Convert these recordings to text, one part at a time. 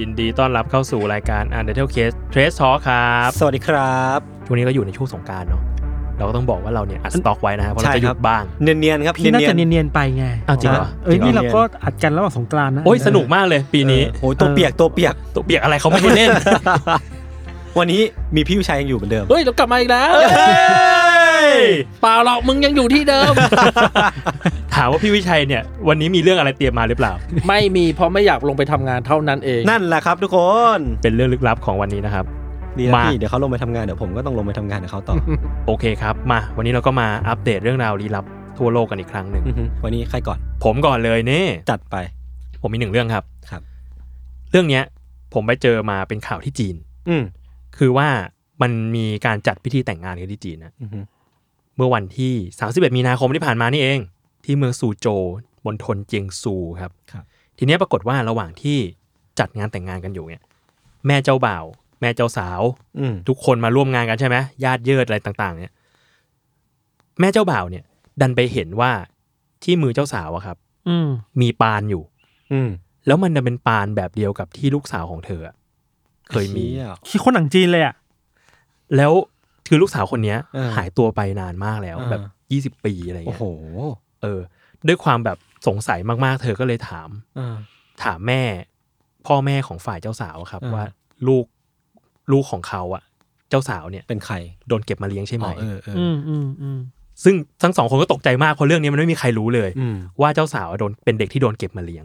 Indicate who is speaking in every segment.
Speaker 1: ยินดีต้อนรับเข้าสู่รายการ Untitled Case Trace Talk ครับ
Speaker 2: สวัสดีครับ
Speaker 1: ช่วงนี้ก็อยู่ในช่วงสงกรารเนาะเราก็ต้องบอกว่าเราเนี่ยอัดสต็อกไว้นะฮะเพราะเรา
Speaker 2: ใช่
Speaker 1: จะห
Speaker 2: ค
Speaker 1: ยุ
Speaker 2: รับ
Speaker 1: ดบ้าง
Speaker 2: เนียนๆครับ
Speaker 3: พี่น่าจะ
Speaker 2: เนียน
Speaker 3: เนียนๆไปไง
Speaker 1: อ้าวจริงเหรอ
Speaker 3: เอ้ย
Speaker 1: จริงเหรอ
Speaker 3: นี่เราก็อัดกันระหว่างสงกรานต์นะ
Speaker 1: โอ้ยสนุกมากเลยปีนี้
Speaker 2: ๆโอ้ยตัวเปียกตัวเปียก
Speaker 1: ตัวเปียกอะไรเขาไม่ให้เล่น
Speaker 2: วันนี้มีพี่วิชัยยังอยู่เหมือนเดิม
Speaker 4: เฮ้ยเรากลับมาอีกแล้วเปล่าหรอกมึงยังอยู่ที่เดิม
Speaker 1: ถามว่าพี่วิชัยเนี่ยวันนี้มีเรื่องอะไรเตรียมมาหรือเปล่า
Speaker 4: ไม่มีเพราะไม่อยากลงไปทำงานเท่านั้นเอง
Speaker 2: นั่นแหละครับทุกคน
Speaker 1: เป็นเรื่องลึกลับของวันนี้นะครับ
Speaker 2: ดีนะ
Speaker 1: มา
Speaker 2: พี่เดี๋ยวเขาลงไปทำงานเดี๋ยวผมก็ต้องลงไปทำงานกับเขาต่อ
Speaker 1: โอเคครับมา วันนี้เราก็มาอัปเดตเรื่องราวลี้ลับทั่วโลกกันอีกครั้งหนึ่ง
Speaker 2: อือฮึวันนี้ใครก่อน
Speaker 1: ผมก่อนเลยเน่
Speaker 2: จัดไป
Speaker 1: ผมมีหนึ่งเรื่องครับ
Speaker 2: ครับ
Speaker 1: เรื่องเนี้ย ผมไปเจอมาเป็นข่าวที่จีน
Speaker 2: อืม
Speaker 1: คือว่ามันมีการจัดพิธีแต่งงานกันที่จีนนะ
Speaker 2: อือฮึ
Speaker 1: เมื่อวันที่ 31 มีนาคมที่ผ่านมานี่เอง ที่เมืองซูโจวมณฑลเจียงซูครับ
Speaker 2: ครับ
Speaker 1: ทีเนี้ยปรากฏว่าระหว่างที่จัดงานแต่งงานกันอยู่เนี่ย แม่เจ้าบ่าว แม่เจ้าสาว
Speaker 2: อืม
Speaker 1: ทุกคนมาร่วมงานกันใช่ไหมญาติเยิดอะไรต่าง ๆ เนี่ย แม่เจ้าบ่าวเนี่ย ดันไปเห็นว่าที่มือเจ้าสาวอะครับ
Speaker 3: อืม
Speaker 1: มีปานอยู่
Speaker 2: อืม
Speaker 1: แล้วมันจะเป็นปานแบบเดียวกับที่ลูกสาวของเธออะเคยมี
Speaker 2: ชี่
Speaker 3: คิดคนหนังจีนเลยอะ
Speaker 1: แล้วคือลูกสาวคนเนี้ย
Speaker 2: เออ
Speaker 1: หายตัวไปนานมากแล้ว
Speaker 2: เออ
Speaker 1: แบบยี่สิบปีอะไร
Speaker 2: โอ้
Speaker 1: เงี้
Speaker 2: โห
Speaker 1: ย เออ ด้วยความแบบสงสัยมากๆ เธอก็เลยถาม
Speaker 2: อ่า
Speaker 1: ถามแม่ พ่อแม่ของฝ่ายเจ้าสาวครับ
Speaker 2: เออ
Speaker 1: ว่าลูกลูกของเขาอะเจ้าสาวเนี่ย
Speaker 2: เป็นใคร
Speaker 1: โดนเก็บมาเลี้ยงใช่ไหม
Speaker 2: อ๋อเออเออ
Speaker 3: อืมอืมอืม
Speaker 1: ซึ่งทั้งสองคนก็ตกใจมากเพราะเรื่องนี้มันไม่มีใครรู้เลย
Speaker 2: อืม
Speaker 1: ว่าเจ้าสาวโดนเป็นเด็กที่โดนเก็บมาเลี้ยง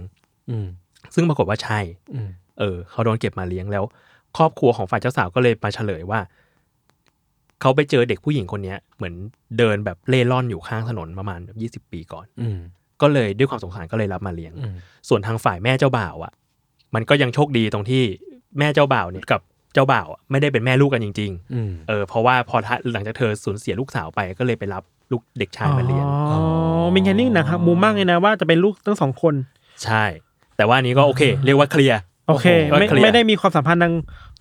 Speaker 2: อืม
Speaker 1: ซึ่งปรากฏว่าใช่
Speaker 2: อืม
Speaker 1: เออ เขาโดนเก็บมาเลี้ยงแล้ว ครอบครัวของฝ่ายเจ้าสาวก็เลยมาเฉลยว่า เขาไปเจอเด็กผู้หญิงคนเนี้ย เหมือนเดินแบบเล่ร่อนอยู่ข้างถนนประมาณยี่สิบปีก่อน
Speaker 2: อืม
Speaker 1: ก็เลยด้วยความสงสารก็เลยรับมาเลี้ยง
Speaker 2: อืม
Speaker 1: ส่วนทางฝ่ายแม่เจ้าบ่าวอะ มันก็ยังโชคดีตรงที่แม่เจ้าบ่าวเนี่ยกับเจ้าบ่าวอะไม่ได้เป็นแม่ลูกกันจริง
Speaker 2: อืม
Speaker 1: ๆเออเพราะว่าพอท้าหลังจากเธอสูญเสียลูกสาวไปก็เลยไปรับลูกเด็กชายมาเลี้ยง
Speaker 3: อ๋อมีแค่นี้นะครับมุมมากเลยนะว่าจะเป็นลูกทั้งสองคน
Speaker 1: ใช่ แต่ว่าอันนี้ก็โอเค เรียกว่าเคลียร์
Speaker 3: โอเค
Speaker 1: ก็
Speaker 3: ไม่
Speaker 1: เคลียร์
Speaker 3: ไม่ได้มีความสัมพันธ์ทาง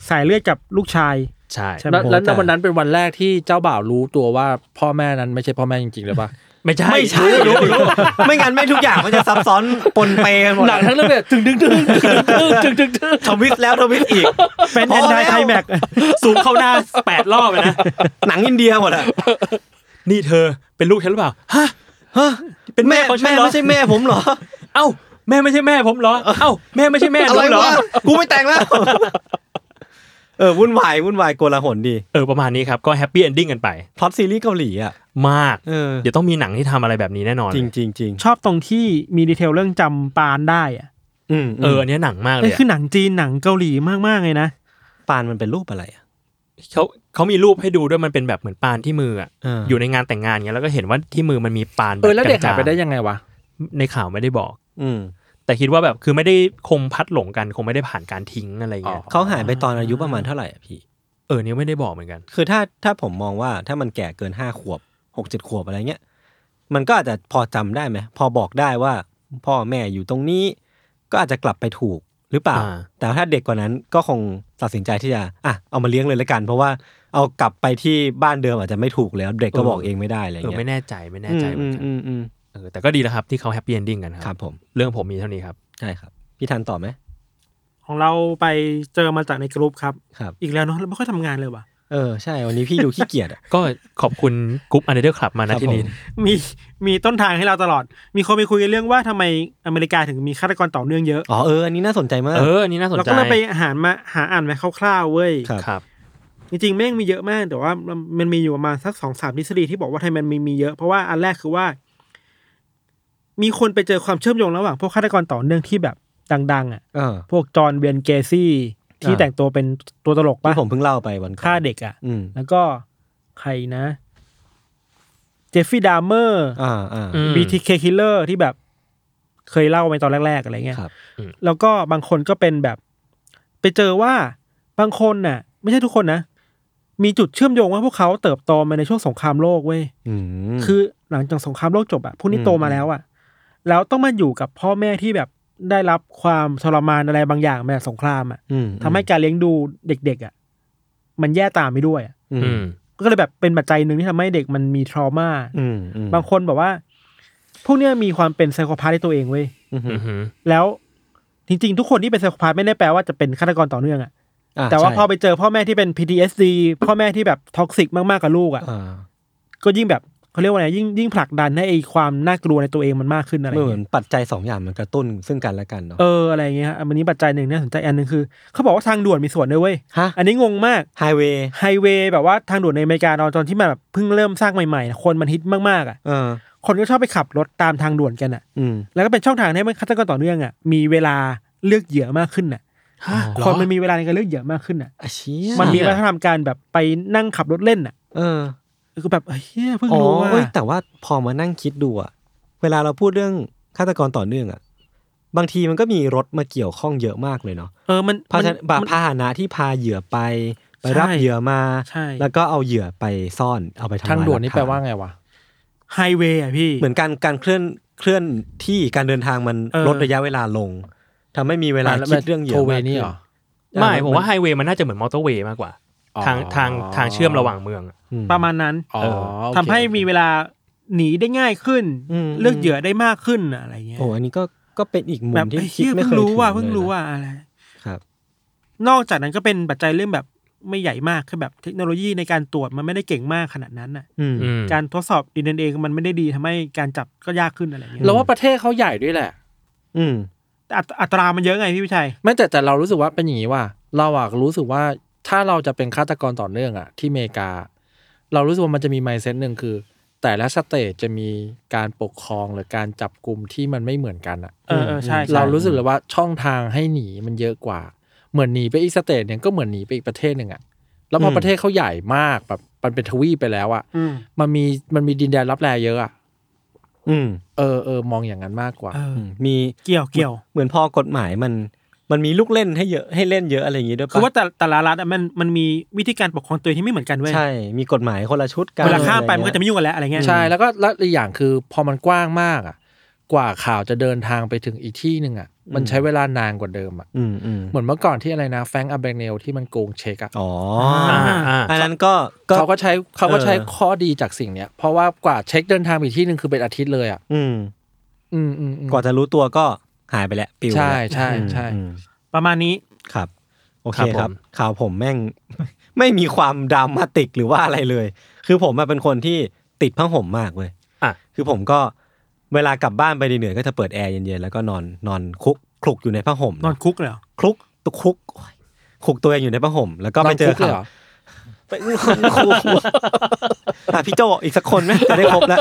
Speaker 3: สายเลือดกับลูกชาย
Speaker 1: ใช่
Speaker 3: ใช่ไหม
Speaker 4: แล้วแล้ว
Speaker 2: แต่
Speaker 4: วันนั้นเป็นวันแรกที่เจ้าบ่าวรู้ตัวว่าพ่อแม่นั้นไม่ใช่พ่อแม่จริงๆเลยปะ
Speaker 1: ไม่ใช่
Speaker 2: ไม่ใช่รู้รู้ไม่งั้นไม่ทุกอย่างมันจะซับซ้อนปนเปกันหมด
Speaker 4: หนังทั้งเรื่องแบบถึงถึงถึงถึงถึงถึง
Speaker 2: ทวิสต์แล้วทวิสต์อีก
Speaker 3: เป็น
Speaker 2: พ
Speaker 3: แอ
Speaker 2: อน
Speaker 3: ได
Speaker 2: แล้ว
Speaker 3: ไคลแม็ก
Speaker 1: ซูมเข้าหน้าแปดรอบเลยนะ
Speaker 2: หนังอินเดียหมดอะ
Speaker 1: นี่เธอเป็นลูกฉันหรือเปล่าฮะ
Speaker 2: ฮะ
Speaker 1: เป็นแม่เขาใช่
Speaker 2: แม่
Speaker 1: เหรอ
Speaker 2: ไม่ใช่แม่ผมเหรอ
Speaker 1: เอ้าแม่ไม่ใช่แม่ผมเหรอ เอ้าแม่ไม่ใช่แม่ห
Speaker 2: อะ
Speaker 1: นู
Speaker 2: ไร
Speaker 1: เหรอ
Speaker 2: วะกูไม่แต่งแล้ว เออวุ่นวายวุ่นวายโกลาหลดี
Speaker 1: เออประมาณนี้ครับก็ happy ending กันไป
Speaker 2: พล็อตซีรีส์เกาหลีอะ
Speaker 1: มาก
Speaker 2: เออ
Speaker 1: เดี๋ยวต้องมีหนังที่ทำอะไรแบบนี้แน่นอน
Speaker 2: จริงจริงจริง
Speaker 3: ชอบตรงที่มี detail เรื่องจำปานได้อะ
Speaker 2: อืม
Speaker 1: เอออันเนี้ยหนังมากเล
Speaker 3: เอ้ย
Speaker 1: ยอะ
Speaker 3: คือหนังจีนหนังเกาหลีมากๆเลยนะ
Speaker 2: ปานมันเป็นรูปอะไรอะ
Speaker 1: เขาเขามีรูปให้ดูด้วยมันเป็นแบบเหมือนปานที่มืออะ
Speaker 2: เอออ
Speaker 1: อยู่ในงานแต่งงานเงี้ยแล้วก็เห็นว่าที่มือมันมีปานแบบ
Speaker 4: เออแล้วเด็กหาย
Speaker 1: จางๆ
Speaker 4: ไปได้ยังไงวะ
Speaker 1: ในข่าวไม่ได้บอก
Speaker 2: อืม
Speaker 1: แต่คิดว่าแบบคือไม่ได้คงพัดหลงกันคงไม่ได้ผ่านการทิ้งอะไรเงี้ย
Speaker 4: อ๋อ
Speaker 2: เขาหายไปตอนอายุประมาณเท่าไหร่อะพี่
Speaker 1: เออเนี่ยไม่ได้บอกเหมือนกัน
Speaker 2: คือถ้าถ้าผมมองว่าถ้ามันแก่เกินห้าขวบหกเจ็ดขวบอะไรเงี้ยมันก็อาจจะพอจำได้ไหมพอบอกได้ว่าพ่อแม่อยู่ตรงนี้ ก็อาจจะกลับไปถูกหรือเปล่า
Speaker 1: อ่า
Speaker 2: แต่ถ้าเด็กกว่านั้นก็คงตัดสินใจที่จะอะเอามาเลี้ยงเลยละกัน เพราะว่าเอากลับไปที่บ้านเดิมอาจจะไม่ถูกแล้ว เด็กก็บอกเองไม่ได้อะไร
Speaker 1: เออ
Speaker 2: เงี้ย
Speaker 1: ไม่แน่ใจไม่แน่ใจเหมือนกัน
Speaker 2: อืมอืม
Speaker 1: เออแต่ก็ดีแล้วครับที่เขา happy ending กัน
Speaker 2: ค
Speaker 1: ค
Speaker 2: รั
Speaker 1: รั
Speaker 2: บบผม
Speaker 1: เรื่องผมมีเท่านี้ครับ
Speaker 2: ใช่ครับ พี่ทันตอบไหม
Speaker 3: ของเราไปเจอมาจากในกรุ๊ปครับ
Speaker 2: ครับ
Speaker 3: อีกแล้วเนาะเราไม่ค่อยทำงานเลยว่ะ
Speaker 2: เออใช่ วันนี้พี่ดูขี้เกียจอะ
Speaker 1: ก็ขอบคุณกรุ๊ปอันเดอร์คลับมานะ
Speaker 2: ครั
Speaker 1: นะ
Speaker 2: บ
Speaker 1: ที่นี่
Speaker 2: ผม
Speaker 3: มีมีต้นทางให้เราตลอด มีคนไปคุยกันเรื่องว่าทำไมอเมริกาถึงมีฆาตกรต่อเนื่องเยอะ
Speaker 2: อ๋อเอออันนี้น่าสนใจมาก
Speaker 1: เอออันนี้น่าสนใจ
Speaker 3: เราก็เลยไปหารมาหาอ่านมาคร่าวๆเว้ย
Speaker 2: ครับ
Speaker 1: ครับ
Speaker 3: จริงๆแม่งมีเยอะมากแต่ว่ามันมันมีอยู่ประมาณสักสองสามทฤษฎีที่บอกว่าทำไมมันมีมีเยอะ เพราะว่าอันแรกคือว่า มีคนไปเจอความเชื่อมโยงระหว่างพวกฆาตกรต่อเนื่องที่แบบดังๆ อะ
Speaker 2: เออ
Speaker 3: พวกจอห์นเวย์นเกซี่ที่
Speaker 2: อ่า
Speaker 3: แต่งตัวเป็นตัวตลก
Speaker 2: ที่
Speaker 3: ปะ
Speaker 2: ผมเพิ่งเล่าไปวันก่อน
Speaker 3: ฆ่าเด็กอะ
Speaker 2: อืม
Speaker 3: แล้วก็ใครนะ เจฟฟี่ดามเมอร์
Speaker 2: อ่าอ่า
Speaker 1: อืม
Speaker 3: BTK Killer ที่แบบเคยเล่าไปตอนแรก ๆ อะไรเงี้ย
Speaker 2: ครับ
Speaker 3: แล้วก็บางคนก็เป็นแบบ ไปเจอว่าบางคนน่ะ ไม่ใช่ทุกคนนะมีจุดเชื่อมโยงว่าพวกเขาเติบโตมาในช่วงสงครามโลกเว้ย
Speaker 2: อืม
Speaker 3: คือหลังจากสงครามโลกจบอะพวกนี้
Speaker 2: อืม
Speaker 3: โตมาแล้วอะ แล้วต้องมาอยู่กับพ่อแม่ที่แบบได้รับความทรมานอะไรบางอย่างมาจากสงครามอะ
Speaker 2: อืม
Speaker 3: ทำให้การเลี้ยงดูเด็ก ๆอะมันแย่ตามไปด้วยอะ
Speaker 2: อื
Speaker 1: อื
Speaker 2: ม
Speaker 1: ม
Speaker 3: ก็เลยแบบเป็นปัจจัยหนึ่งที่ทำให้เด็กมันมีทรมา
Speaker 2: อืมอืม
Speaker 3: บางคนบอกว่า พวกเนี้ยมีความเป็น psychopath ในตัวเองเว้ย
Speaker 2: อืม
Speaker 1: อือหือ
Speaker 3: แล้วจริงๆ ทุกคนที่เป็น psychopath ไม่ได้แปลว่าจะเป็นฆาตกรต่อเนื่องอะ
Speaker 2: อะ
Speaker 3: แต่ว่า
Speaker 2: ใช่
Speaker 3: พอไปเจอพ่อแม่ที่เป็น PTSD พ่อแม่ที่แบบ toxic มากๆกับลูกอะ
Speaker 2: อ่า
Speaker 3: ก็ยิ่งแบบ เขาเรียกว่าไงยิ่งยิ่งผลักดันให้ไอความน่ากลัวในตัวเองมันมากขึ้นอะไร
Speaker 2: เงี้ย
Speaker 3: เหมื
Speaker 2: อนปัจจัยสองอย่างมันกระตุ้นซึ่งกันและกันเนาะ
Speaker 3: เอออะไรเงี้ยฮะอันนี้ปัจจัยหนึ่งน่าสนใจอันหนึ่งคือ เขาบอกว่าทางด่วนมีส่วนด้วยเว้ย
Speaker 2: ฮะ
Speaker 3: อันนี้งงมาก
Speaker 2: ไฮเวย์
Speaker 3: ไฮเวย์แบบว่าทางด่วนในอเมริกาตอนตอนที่มันแบบเพิ่งเริ่มสร้างใหม่ๆ คนมันฮิตมากๆอะ
Speaker 2: เออ
Speaker 3: คนก็ชอบไปขับรถตามทางด่วนกันอะ
Speaker 2: อืม
Speaker 3: แล้วก็เป็นช่องทางให้มันฆาตกรต่อเนื่องอะมีเวลาเลือกเหยื่อมากขึ้นอะ
Speaker 1: ฮะ
Speaker 3: คนมันมีเวลาในการเลือกเหยื่อมากขึ้นอะ
Speaker 2: อาเชี่ย
Speaker 3: มันมีวัฒนธรรมการแบบไปนั่งขับรถเล่นอะ
Speaker 2: เออ
Speaker 3: คือแบบเฮ้ยเพิ่ง
Speaker 2: อ๋อ
Speaker 3: รู้ว่า
Speaker 2: เอ้ยแต่ว่าพอมานั่งคิดดูอะเวลาเราพูดเรื่องฆาตกรต่อเนื่องอะบางทีมันก็มีรถมาเกี่ยวข้องเยอะมากเลยเนาะ
Speaker 3: เออมัน
Speaker 2: พา
Speaker 3: มัน
Speaker 2: ชนะแบบ
Speaker 3: มัน
Speaker 2: พาหนะที่พาเหยื่อไป ไปรับ
Speaker 3: ใช่
Speaker 2: เหยื่อมา
Speaker 3: ใช่
Speaker 2: แล้วก็เอาเหยื่อไปซ่อนเอาไปทำลาย
Speaker 4: ทางด่วนนี่
Speaker 2: หลักฐ
Speaker 4: แปลว่าไงวะ
Speaker 3: ไฮเวย์อะพี่
Speaker 2: เหมือนการการเคลื่อนเคลื่อนที่การเดินทางมัน
Speaker 3: เออ
Speaker 2: ลดระยะเวลาลงทำให้มีเวลา
Speaker 4: อะแล้ว
Speaker 2: คิดเรื่องเหยื่อ
Speaker 4: โทเว
Speaker 2: มาก
Speaker 4: นี่
Speaker 2: ขึ้
Speaker 4: เหรอ
Speaker 1: ไม่ผมว่าไฮเวย์มันน่าจะเหมือนมอเตอร์เวย์มากกว่า
Speaker 4: อ๋อ
Speaker 1: ทางทางทางเชื่อมระหว่างเมืองอะ
Speaker 2: อืม
Speaker 3: ประมาณนั้น
Speaker 4: อ๋อ
Speaker 1: เออ
Speaker 4: โอเค
Speaker 3: ทำให้มีเวลาหนีได้ง่ายขึ้น
Speaker 2: อืม
Speaker 3: เลือกเหยื่อได้มากขึ้นอะไรเงี้ย
Speaker 2: โอ้อันนี้ก็ก็เป็นอีกมุ
Speaker 3: แบ
Speaker 2: ม
Speaker 3: บ
Speaker 2: ที่
Speaker 3: เฮ้ย
Speaker 2: คิดไม่
Speaker 3: เพิ่ง
Speaker 2: เคย
Speaker 3: รู้
Speaker 2: ถึง
Speaker 3: ว่า
Speaker 2: เลย
Speaker 3: เพิ่งรู้
Speaker 2: นะ
Speaker 3: ว่าอะไร
Speaker 2: ครับ
Speaker 3: นอกจากนั้นก็เป็นปัจจัยเรื่องแบบไม่ใหญ่มากคือแบบเทคโนโลยีในการตรวจมันไม่ได้เก่งมากขนาดนั้นน่ะ
Speaker 2: อืม
Speaker 1: อืม
Speaker 3: การทดสอบดีเอ็นเอมันไม่ได้ดีทำให้การจับก็ยากขึ้นอะไรเงี้ย
Speaker 4: เราว่าประเทศเขาใหญ่ด้วยแหละ
Speaker 2: อืม
Speaker 3: แต่อัตอัตรามันเยอะไงพี่วิชัย
Speaker 4: ไม่แต่แต่เรารู้สึกว่าเป็นอย่างนี้ว่า เราอะรู้สึกว่า ถ้าเราจะเป็นฆาตกรต่อเนื่องอะที่อเมริกา เรารู้สึกว่ามันจะมี mindset หนึ่งคือ แต่ละ state จะมีการปกครองหรือการจับกลุ่มที่มันไม่เหมือนกันอะ
Speaker 3: เออเออใช่ใช่
Speaker 4: เรารู้สึกเลยว่าช่องทางให้หนีมันเยอะกว่า เหมือนหนีไปอีก state เนี่ยก็เหมือนหนีไปอีกประเทศหนึ่งอะแล้วพอ
Speaker 2: อืม
Speaker 4: ประเทศเขาใหญ่มากแบบมันเป็นทวีปไปแล้วอะ
Speaker 3: อืม
Speaker 4: มันมีมันมีดินแดนลับแลเยอะอะ
Speaker 2: อืม
Speaker 4: เออเออมองอย่างนั้นมากกว่า
Speaker 3: เออ
Speaker 2: อืมมี
Speaker 3: เกี่ยวเกี่ยว
Speaker 2: เหมือนพอกฎหมายมัน มันมีลูกเล่นให้เยอะให้เล่นเยอะอะไรอย่างงี้ด้วยปะ
Speaker 3: คือว่าแต่แต่ละรัฐอะมันมันมีวิธีการปกครองตัวเองที่ไม่เหมือนกันเว้ย
Speaker 2: ใช่ มีกฎหมายคนละชุดกัน
Speaker 3: เวลาข้ามไปมันก็
Speaker 2: อร
Speaker 3: จะ
Speaker 2: เงี้ย
Speaker 3: ไม่ยุ่งกันแล้วอะไรเงี้ย
Speaker 4: ใช่แล้วก็แล้วอีกอย่างคือพอมันกว้างมากอะ กว่าข่าวจะเดินทางไปถึงอีกที่หนึ่งอะมันใช้เวลานานกว่าเดิมอะ
Speaker 2: อืมอืม
Speaker 4: เหมือนเมื่อก่อนที่อะไรนะแฟรงค์อับเบเนลที่มันโกงเช็คอะ
Speaker 2: อ๋อ
Speaker 1: อ่าอ่า
Speaker 2: อันนั้นก็ก็
Speaker 4: เขาก็ใช้เขาก็ใช้
Speaker 2: เออ
Speaker 4: ข้อดีจากสิ่งเนี้ยเพราะว่ากว่าเช็คเดินทางไปอีกที่หนึ่งคือเป็นอาทิตย์เลยอะ
Speaker 2: อืม
Speaker 4: อืมอืมอืม
Speaker 2: กว่าจะรู้ตัวก็ หายไปแล้วปิว
Speaker 4: ใช่
Speaker 2: ไปแล้ว
Speaker 4: ใช่
Speaker 2: อืม
Speaker 4: ใช่
Speaker 2: อืม
Speaker 3: ประมาณนี้
Speaker 2: ครับ โอเค
Speaker 1: ครับผม
Speaker 2: ครับ ข่าวผมแม่งไม่มีความดรามาติกหรือว่าอะไรเลย คือผมอะเป็นคนที่ติดผ้าห่มมากเว้ย
Speaker 1: อะ
Speaker 2: คือผมก็เวลากลับบ้านไปเหนื่อยๆก็จะเปิดแอร์เย็นๆแล้วก็นอนนอนคุกคลุกอยู่ในผ้าห่ม
Speaker 3: นอนคุกเลยเหรอ
Speaker 2: คลุกตุกคุกโอ้ยคลุกตัวเองอยู่ในผ้าห่มแล้วก็ไปเจอ
Speaker 4: คุกเลย
Speaker 2: ข่า
Speaker 4: เหร
Speaker 2: ว
Speaker 4: อ
Speaker 2: ไปครูอะพี่โจอีกสักคนไหมจะได้ครบแล้ว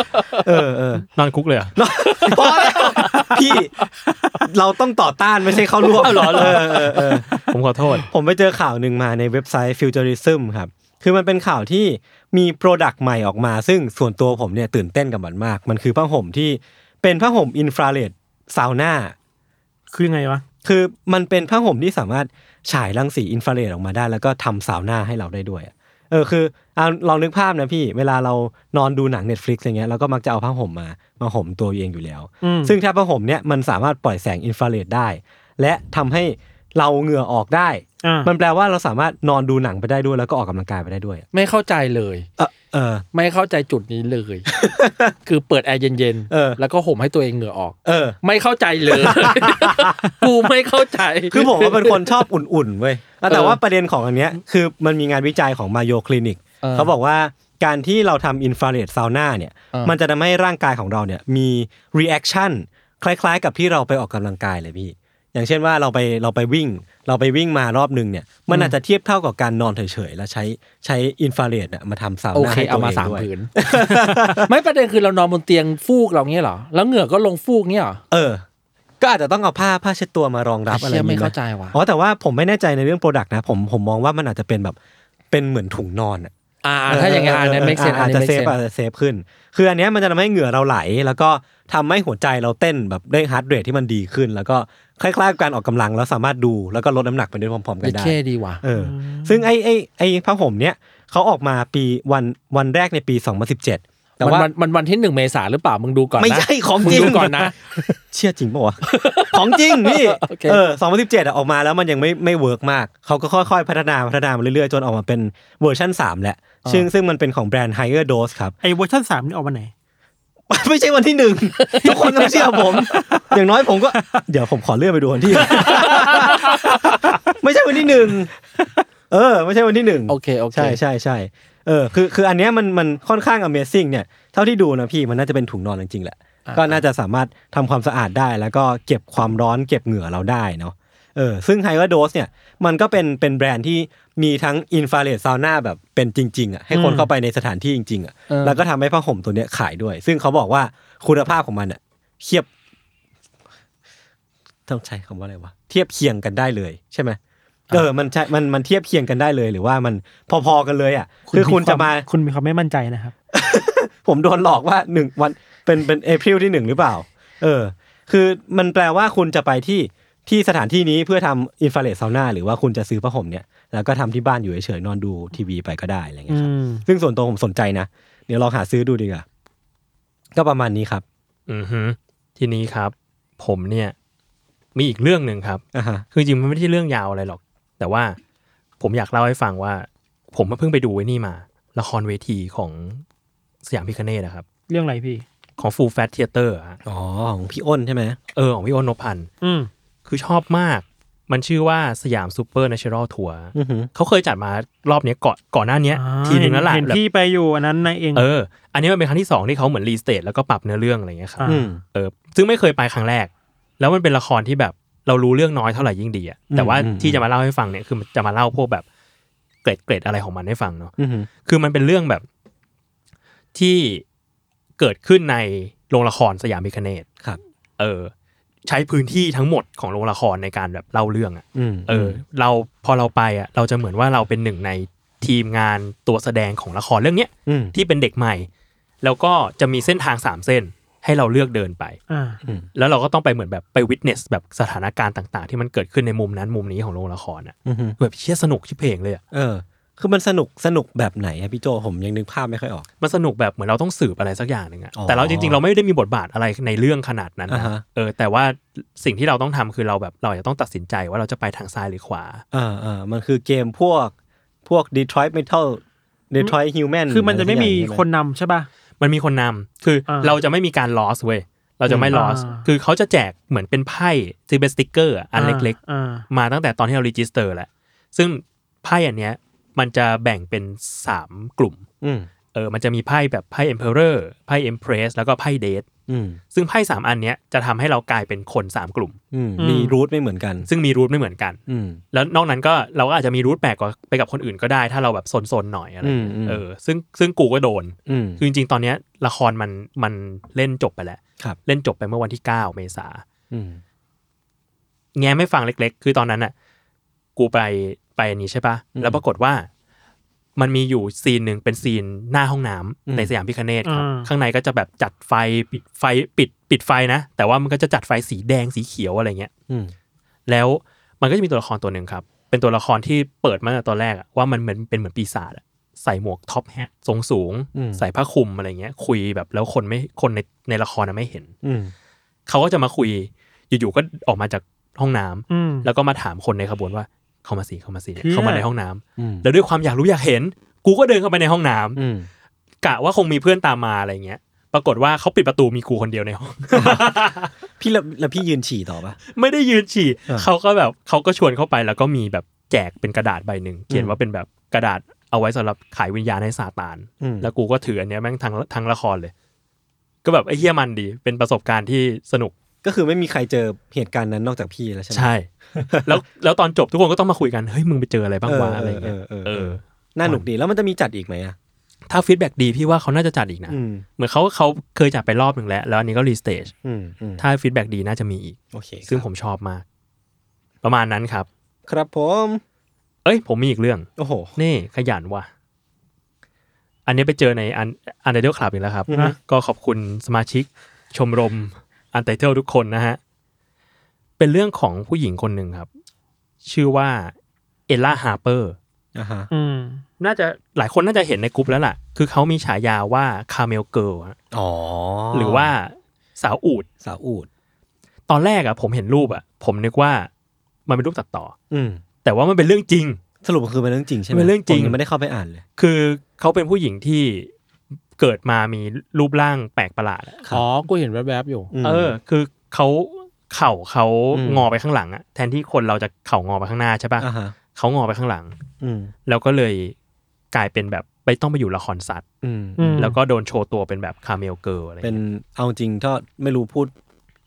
Speaker 2: เออเออน
Speaker 1: อนคุกเลยเหรอ
Speaker 2: พอแล้วพี่ เราต้องต่อต้านไม่ใช่เข้าร่วม
Speaker 1: เอาเหรอเหรอ
Speaker 2: เออเออเออ
Speaker 1: ผมขอโทษ
Speaker 2: ผมไปเจอข่าวหนึ่งมาในเว็บไซต์ Futurism ครับ คือมันเป็นข่าวที่มี product ใหม่ออกมา ซึ่งส่วนตัวผมเนี่ยตื่นเต้นกับมันมาก มันคือผ้าห่มที่เป็นผ้าห่มอินฟราเรดซาวน่า
Speaker 3: คือยังไงวะ
Speaker 2: คือมันเป็นผ้าห่มที่สามารถฉายรังสีอินฟราเรดออกมาได้ แล้วก็ทำซาวน่าให้เราได้ด้วยอะ เออคือเอาลองนึกภาพนะพี่ เวลาเรานอนดูหนัง Netflix อย่างเงี้ยเราก็มักจะเอาผ้าห่มมามาห่มตัวเองอยู่แล้ว
Speaker 3: อืม
Speaker 2: ซึ่งถ้าผ้าห่มเนี่ยมันสามารถปล่อยแสงอินฟราเรดได้ และทำให้เราเหงื่อออกได้
Speaker 3: อ่า
Speaker 2: มันแปลว่าเราสามารถนอนดูหนังไปได้ด้วยแล้วก็ออกกำลังกายไปได้ด้วยอะ
Speaker 4: ไม่เข้าใจเลย
Speaker 2: เออเออ
Speaker 4: ไม่เข้าใจจุดนี้เลย คือเปิดแอร์เย็น
Speaker 2: เออ
Speaker 4: แล้วก็ห่มให้ตัวเองเหงื่อออก
Speaker 2: เออ
Speaker 4: ไม่เข้าใจเลย กูไม่เข้าใจ
Speaker 2: คือผมว่าเป็นคนชอบอุ่นๆเว้ยแล้วแต่ว่าประเด็นของอันเนี้ยคือมันมีงานวิจัยของ Mayo Clinic
Speaker 4: เออ
Speaker 2: เขาบอกว่าการที่เราทำอินฟราเรดซาวน่าเนี่ย
Speaker 4: เออ
Speaker 2: มันจะทำให้ร่างกายของเราเนี่ยมี reaction คล้ายๆ กับที่เราไปออกกำลังกายเลยพี่ อย่างเช่นว่าเราไปเราไปวิ่ง เราไปวิ่งมารอบหนึ่งเนี่ยมันอาจจะเทียบเท่ากับการนอนเฉยๆแล้วใช้ใช้อินฟราเรดอะมาทำซาวน่า
Speaker 4: เค
Speaker 2: ให้
Speaker 4: เอา
Speaker 2: ตัวเอง
Speaker 4: ด้วย โอเคเอามา
Speaker 2: สาม
Speaker 4: ผืนไม่ประเด็นคือเรานอนบนเตียงฟูกเราเงี้ยเหรอแล้วเหงื่อก็ลงฟูกเงี้ยเหรอ
Speaker 2: เออก็อาจจะต้องเอาผ้าผ้าเช็ดตัวมารองรับอะไร
Speaker 4: เชี่ยไม่
Speaker 2: นี้ห
Speaker 4: เข้าใจว่ะ
Speaker 2: อ๋อแต่ว่าผมไม่แน่ใจในเรื่องโปรดักต์นะผมผมมองว่ามันอาจจะเป็นแบบเป็นเหมือนถุงนอนอะ
Speaker 4: อ่าถ้าอย่างงั้นอันนั้นไม่เซนอั
Speaker 2: อานจ
Speaker 4: นี้
Speaker 2: จะ
Speaker 4: ไม่
Speaker 2: เซ
Speaker 4: เซ
Speaker 2: ฟ
Speaker 4: น
Speaker 2: อาจจะเซฟขึ้น คืออันเนี้ยมันจะทำให้เหงื่อเราไหล แล้วก็ทำให้หัวใจเราเต้นแบบได้ฮาร์ดเรทที่มันดีขึ้น แล้วก็คล้ายๆกับการออกกำลังแล้วสามารถดูแล้วก็ลดน้ำหนักไปด้วยพร้อมๆกัน
Speaker 4: เด็ด
Speaker 2: ได้
Speaker 4: เท่ดีว่ะ
Speaker 2: เออซึ่งไอ้ไอ้ไอ้ผ้าห่มเนี้ยเขาออกมาปีวันวันแรกในปี 2017 แต่
Speaker 4: มัน
Speaker 2: ว่า
Speaker 4: วันมันวันที่หนึ่งเมษาหรือเปล่ามึงดูก่อนนะ
Speaker 2: ไม่ใช่ของ
Speaker 4: มึ
Speaker 2: จริง
Speaker 4: ดูก่อนนะ
Speaker 2: เชื่อจริงป่าวะของจริงพี่
Speaker 4: โอเค
Speaker 2: เออ2017อะออกมาแล้วมันยังไม่ไม่ work มาก เขาก็ค่อยๆ พัฒนาพัฒนามาเรื่อยๆ จนออกมาเป็นเวอร์ชัน3แหละซึ่งซึ่งมันเป็นของแบรนด์ HigherDOSE ครับ
Speaker 3: ไอเวอร์ชันสามนี่ออกมาไหน
Speaker 2: ไม่ใช่วันที่หนึ่งทุกคนต้องเชื่อผม อย่างน้อยผมก็ เดี๋ยวผมขอเลื่อนไปดูวันที่ ไม่ใช่วันที่หนึ่งเออ ไม่ใช่วันที่หนึ่ง
Speaker 4: โอเคโอเค
Speaker 2: ใช่ใช่ใช่ เออคือคืออันเนี้ยมันมันค่อนข้าง amazing เนี่ยเท่าที่ดูนะพี่มันน่าจะเป็นถุงนอนจริงๆแหละก็น่าจะสามารถทำความสะอาดได้ แล้วก็เก็บความร้อนเก็บเหงื่อเราได้เนาะเออซึ่ง Higher Dose เนี่ยมันก็เป็นเป็นแบรนด์ที่มีทั้งอินฟราเรดซาวน่าแบบเป็นจริงๆอะให้คน
Speaker 3: อืม
Speaker 2: เข้าไปในสถานที่จริงๆอะ
Speaker 4: เออ
Speaker 2: แล้วก็ทำให้ผ้าห่มตัวเนี้ยขายด้วย ซึ่งเขาบอกว่าคุณภาพของมันอะเทียบต้องใช้คำว่าอะไรวะเทียบเคียงกันได้เลยใช่ไหม เออมันใช่มันมันเทียบเคียงกันได้เลยหรือว่ามันพอๆกันเลยอะคือคุณจะมา
Speaker 3: คุณมีความไม่มั่นใจนะครับ
Speaker 2: ผมโดนหลอกว่าหนึ่งวันเป็นเป็นเอพริลที่หนึ่งหรือเปล่า เออ คือมันแปลว่าคุณจะไปที่ที่สถานที่นี้เพื่อทำอินฟราเรดซาวน่าหรือว่าคุณจะซื้อผ้าห่มเนี่ย แล้วก็ทำที่บ้านอยู่เฉยๆนอนดูทีวีไปก็ได้อะไรเงี้ยครับ
Speaker 3: อืม
Speaker 2: ซึ่งส่วนตัวผมสนใจนะ เดี๋ยวลองหาซื้อดูดีกว่าก็ประมาณนี้ครับ
Speaker 1: อือฮึทีนี้ครับ ผมเนี่ย มีอีกเรื่องหนึ่งครับ
Speaker 2: อ่าฮะ
Speaker 1: คือจริงๆมันไม่ใช่เรื่องยาวอะไรหรอก แต่ว่าผมอยากเล่าให้ฟังว่า ผมเพิ่งไปดูไว้นี่มา ละครเวทีของสยามพิฆเนศนะครับ
Speaker 3: เรื่องอะไรพี่
Speaker 1: ของ Full Fat Theater อะฮะ
Speaker 2: อ๋อ ของพี่อ้นใช่ไหม
Speaker 1: เออ ของพี่อ้นนพพันธ์
Speaker 3: อืม
Speaker 1: คือชอบมาก มันชื่อว่า Siam Supernatural Tour อือ
Speaker 2: หือ
Speaker 1: เขาเคยจัดมารอบเนี้ยก่อนก่อนหน้าเนี้ย
Speaker 3: อ่า
Speaker 1: ทีนึงแล้วแหละ
Speaker 3: เห็น
Speaker 1: แบบ
Speaker 3: พี่ไปอยู่อันนั้นนายเอง
Speaker 1: เอออันนี้มันเป็นครั้งที่สองที่เขาเหมือน restage แล้วก็ปรับเนื้อเรื่องอะไรเงี้ยครับ
Speaker 3: อ่า
Speaker 2: อืม
Speaker 1: เออซึ่งไม่เคยไปครั้งแรก แล้วมันเป็นละครที่แบบ เรารู้เรื่องน้อยเท่าไหร่ยิ่งดีอะแต่ว่า
Speaker 2: อืม
Speaker 1: ที่จะมาเล่าให้ฟังเนี่ยคือจะมาเล่าพวกแบบเกร็ดเกร็ดอะไรของมันให้ฟังเนาะ
Speaker 2: อือหือ
Speaker 1: คือมันเป็นเรื่องแบบที่เกิดขึ้นในโรงละครสยามพิคเนต
Speaker 2: ครับ
Speaker 1: เออ ใช้พื้นที่ทั้งหมดของโรงละครในการแบบเล่าเรื่องอะ
Speaker 2: อืม
Speaker 1: เออ เราพอเราไปอะเราจะเหมือนว่าเราเป็นหนึ่งในทีมงานตัวแสดงของละครเรื่องเนี้ย
Speaker 2: อืม
Speaker 1: ที่เป็นเด็กใหม่ แล้วก็จะมีเส้นทางสามเส้น ให้เราเลือกเดินไป
Speaker 3: อ่า
Speaker 1: แล้วเราก็ต้องไปเหมือนแบบไปวิทเนสแบบสถานการณ์ต่าง ๆ ที่มันเกิดขึ้นในมุมนั้นมุมนี้ของโรงละครอะ
Speaker 2: อือหือ
Speaker 1: แบบเชี่ยสนุกชิบเพลงเลยอะ
Speaker 2: เออ คือมันสนุกสนุกแบบไหนอะพี่โจผมยังนึกภาพไม่ค่อยออก
Speaker 1: มันสนุกแบบเหมือนเราต้องสืบอะไรสักอย่างหนึ่งอะ
Speaker 2: อ๋อ
Speaker 1: แต่เราจริงๆ เราไม่ได้มีบทบาทอะไรในเรื่องขนาดนั้น
Speaker 2: อ่า
Speaker 1: นะ
Speaker 2: ฮะ
Speaker 1: เออ แต่ว่าสิ่งที่เราต้องทำคือเราแบบเราจะต้องตัดสินใจว่าเราจะไปทางซ้ายหรือขวา
Speaker 2: อ่าอ่ามันคือเกมพวกพวก Detroit Metal Detroit Human
Speaker 3: คือมันจะไม่มี
Speaker 2: อรสักอย่าง
Speaker 3: คนนำใช่ป่ะ
Speaker 1: มันมีคนนำคืออาเราจะไม่มีการ loss เว้ยเราจะไม่
Speaker 3: อืม
Speaker 1: loss อ่าคือเขาจะแจกเหมือนเป็นไพ่ซีเป็นสติกเกอร์อันเล็กๆ
Speaker 3: อ่า
Speaker 1: มาตั้งแต่ตอนที่เรา register แหละซึ่งไพ่อันเนี้ยมันจะแบ่งเป็น3กลุ่ม
Speaker 2: อืม
Speaker 1: เออมันจะมีไพ่แบบไพ่ Emperor ไพ่ Empress แล้วก็ไพ่ Death
Speaker 2: อืม
Speaker 1: ซึ่งไพ่สามอันเนี้ยจะทำให้เรากลายเป็นคน3กลุ่ม
Speaker 2: อืม
Speaker 3: อืม
Speaker 2: มี route ไม่เหมือนกัน
Speaker 1: ซึ่งมี route ไม่เหมือนกัน
Speaker 2: อืม
Speaker 1: แล้วนอกนั้นก็เราก็อาจจะมีรูทแปลกกว่าไปกับคนอื่นก็ได้ ถ้าเราแบบซนๆหน่อยอะไรเงี้ย
Speaker 2: อืมอืม
Speaker 1: เออซึ่งซึ่งกูก็โดน
Speaker 2: อืม
Speaker 1: คือจริงๆ ตอนเนี้ยละครมันมันเล่นจบไปแล้ว
Speaker 2: ครับ
Speaker 1: เล่นจบไปเมื่อวันที่9เมษา
Speaker 2: อืม
Speaker 1: แง้ไม่ฟังเล็ก ๆ คือตอนนั้นน่ะ กูไปไปอันนี้ใช่ปะแล้วปรากฏว่า มันมีอยู่ซีนหนึ่งเป็นซีนหน้าห้องน้ำ
Speaker 2: อืม
Speaker 1: ในสยามพิคเนตครับ
Speaker 3: อ่า
Speaker 1: ข้างในก็จะแบบจัดไฟปิดไฟปิดปิดไฟนะ แต่ว่ามันก็จะจัดไฟสีแดงสีเขียวอะไรเงี้ย
Speaker 2: อืม
Speaker 1: แล้วมันก็จะมีตัวละครตัวหนึ่งครับ เป็นตัวละครที่เปิดมาตั้งแต่ตอนแรกอะว่ามันเหมือนเป็นเหมือนปีศาจอะใส่หมวกท็อปแฮททรงสูง
Speaker 2: อืม
Speaker 1: ใส่ผ้าคลุมอะไรเงี้ย คุยแบบแล้วคนไม่คนในในละครน่ะไม่เห็น
Speaker 2: อืม
Speaker 1: เขาก็จะมาคุยอยู่ๆก็ออกมาจากห้องน้ำ
Speaker 3: อืม
Speaker 1: แล้วก็มาถามคนในขบวนว่า เข้ามาสิเข้ามาสิ
Speaker 3: เชี่ย
Speaker 1: เข้ามาในห้องน้ำ
Speaker 2: อืม
Speaker 1: แล้วด้วยความอยากรู้อยากเห็น กูก็เดินเข้าไปในห้องน้ำ
Speaker 2: อืม
Speaker 1: กะว่าคงมีเพื่อนตามมาอะไรเงี้ย ปรากฏว่าเขาปิดประตูมีกูคนเดียวในห้อง
Speaker 2: พี่แล้วแล้วพี่ยืนฉี่ต่อปะ
Speaker 1: ไม่ได้ยืนฉี่
Speaker 2: อ่า
Speaker 1: เขาก็แบบเขาก็ชวนเข้าไปแล้วก็มีแบบแจกเป็นกระดาษใบหนึ่งเขียนว่าเป็นแบบกระดาษเอาไว้สำหรับขายวิญญาณให้ซาตาน
Speaker 2: อืม
Speaker 1: แล้วกูก็ถืออันเนี้ยแม่งทั้งทั้งละครเลย ก็แบบไอ้เฮี้ยมันดี เป็นประสบการณ์ที่สนุก
Speaker 2: ก็คือไม่มีใครเจอเหตุการณ์นั้นนอกจากพี่แล้วใช่ไหม
Speaker 1: ใช่ แล้วแล้วตอนจบทุกคนก็ต้องมาคุยกัน เฮ้ย มึงไปเจออะไรบ้างวะ
Speaker 2: เอออ
Speaker 1: อะไรเงี้ย
Speaker 2: เออเออ
Speaker 1: เอ
Speaker 2: เอ
Speaker 1: อ
Speaker 2: อน่าหนุกดีแล้วมันจะมีจัดอีกไหมอะ
Speaker 1: ถ้าฟีดแบ็ดีพี่ว่าเขาน่าจะจัดอีกนะ
Speaker 2: อืม
Speaker 1: เหมือนเขาเขาเคยจัดไปรอบหนึ่งแล้ว แล้วอันนี้ก็ restage
Speaker 2: อืมอืม
Speaker 1: ถ้า feedback ดีน่าจะมีอีก
Speaker 2: โอเค
Speaker 1: ซึ่งผมชอบมาก ประมาณนั้นครับ
Speaker 2: ครับผม
Speaker 1: เอ้ย ผมมีอีกเรื่อง
Speaker 2: โอ้โห
Speaker 1: นี่ขยันว่ะ อันนี้ไปเจอในอันอันเดอร์คลับอีกแล้วครับ
Speaker 2: อือฮึ
Speaker 1: ก็ขอบคุณสมาชิกชมรม Untitled ทุกคนนะฮะ เป็นเรื่องของผู้หญิงคนหนึ่งครับ ชื่อว่าเอลล่าฮาร์เปอร์
Speaker 2: อ่าฮะ
Speaker 3: อืม
Speaker 1: น่าจะหลายคนน่าจะเห็นในกลุ่มแล้วล่ะ คือเขามีฉายาว่า Camel Girl
Speaker 2: อ๋อ
Speaker 1: หรือว่าสาวอูฐ
Speaker 2: สาวอูฐ
Speaker 1: ตอนแรกอะผมเห็นรูปอะผมนึกว่ามันเป็นรูปตัดต่อ
Speaker 2: อืม
Speaker 1: แต่ว่ามันเป็นเรื่องจริง
Speaker 2: สรุปมันคือเป็นเรื่องจริงใช่ไหม
Speaker 1: เป็นเรื่องจริง
Speaker 2: ผมยังไม่ได้เข้าไปอ่านเลย
Speaker 1: คือเขาเป็นผู้หญิงที่ เกิดมามีรูปร่างแปลกประหลาดอะ
Speaker 2: ครับ
Speaker 4: อ๋อ กูเห็นแวบๆอยู่
Speaker 2: ม
Speaker 1: เออ คือเขาเข่าเขา
Speaker 2: อืม
Speaker 1: งอไปข้างหลังอะแทนที่คนเราจะเข่างอไปข้างหน้าใช่ปะ
Speaker 2: อ่าฮะ
Speaker 1: เขางอไปข้างหลัง
Speaker 2: อืม
Speaker 1: แล้วก็เลยกลายเป็นแบบไปต้องไปอยู่ละครสัตว์
Speaker 2: อืม
Speaker 3: อืม
Speaker 1: แล้วก็โดนโชว์ตัวเป็นแบบ Camel Girl อะไร
Speaker 2: เป็น
Speaker 1: เงี้ย
Speaker 2: เอาจริงถ้าไม่รู้พูด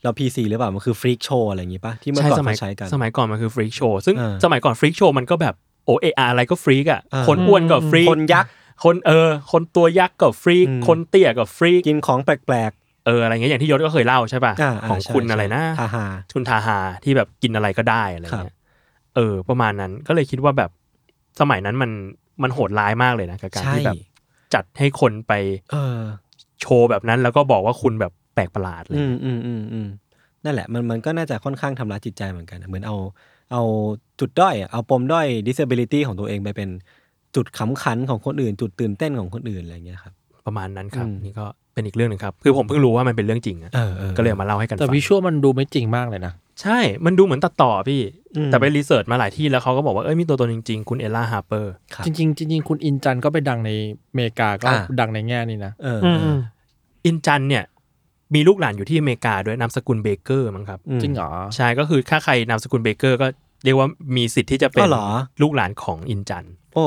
Speaker 2: เรา PC หรือเปล่า มันคือ freak show อะไรอย่างงี้ป่ะที่เมื่อ
Speaker 1: ใช่
Speaker 2: ก่อน
Speaker 1: สมัย
Speaker 2: เขาใช้กัน
Speaker 1: สมัยก่อนมันคือ freak show ซึ่ง
Speaker 2: เออ
Speaker 1: สมัยก่อน freak show มันก็แบบโอเออาอะไรก็ freak อะ
Speaker 2: เออ
Speaker 1: คนอ้วนก็ freak
Speaker 2: คนยักษ์
Speaker 1: คนเออ คนตัวยักษ์ก็ freak
Speaker 2: อืม
Speaker 1: คนเตี้ยก็ freak กิ
Speaker 2: นของแปลก
Speaker 1: เอออะไรเงี้ยอย่างที่ยศก็เคยเล่าใช่ป่ะ
Speaker 2: ๆาา
Speaker 1: ของ
Speaker 2: ใช่
Speaker 1: คุณ
Speaker 2: ใช่
Speaker 1: อะไรนะ
Speaker 2: ทาฮา
Speaker 1: คุณทาฮาที่แบบกินอะไรก็ได้อะไรเงี้ยเออ ประมาณนั้นก็เลยคิดว่าแบบสมัยนั้นมันมันโหดร้ายมากเลยนะกับการ
Speaker 2: ใช่
Speaker 1: ที่แบบจัดให้คนไป
Speaker 2: เออ
Speaker 1: โชว์แบบนั้นแล้วก็บอกว่าคุณแบบแปลกประหลาดเลย
Speaker 2: อืมอืมอืมอืมนั่นแหละมันมันก็น่าจะค่อนข้างทำร้ายจิตใจเหมือนกันนะเหมือนเอา เอาจุดด้อยอะเอาปมด้อย disability ของตัวเองไปเป็น จุดขำขันของคนอื่น จุดตื่นเต้นของคนอื่นอะไรอย่างเงี้ยครับ
Speaker 1: ประมาณนั้นครับ
Speaker 2: อืม
Speaker 1: นี่ก็เป็นอีกเรื่องหนึ่งครับ คือผมเพิ่งรู้ว่ามันเป็นเรื่องจริงอะ
Speaker 2: เออเออ
Speaker 1: ก็เลยเอามาเล่าให้กัน
Speaker 4: แต่
Speaker 1: ฟัง
Speaker 4: visual มันดูไม่จริงมากเลยนะ
Speaker 1: ใช่ มันดูเหมือนตัดต่อพี่
Speaker 2: อืม
Speaker 1: แต่ไป research มาหลายที่แล้วเขาก็บอกว่า เอ้ยมีตัวตนจริง ๆ คุณเอลล่าฮาร์เปอร์
Speaker 2: ครับ
Speaker 4: จริงๆจริงๆคุณอินจันก็ไปดังในอเมริกาก็
Speaker 2: อ่า
Speaker 4: ดังในแง่นี้นะ
Speaker 2: เออ
Speaker 3: อื
Speaker 2: เอ
Speaker 3: ม
Speaker 2: อ
Speaker 3: อืม
Speaker 1: อินจันเนี่ยมีลูกหลานอยู่ที่อเมริกาด้วยนามสกุลเบเกอร์มั้งครับ
Speaker 2: อืม
Speaker 4: จริงเหรอ
Speaker 1: ใช่ก็คือถ้าใครนามสกุลเบเกอร์ก็เรียกว่ามีสิทธิ์ที่จะเป็น
Speaker 2: อ๋อเหรอ
Speaker 1: ลูกหลานของอินจัน
Speaker 2: โอ้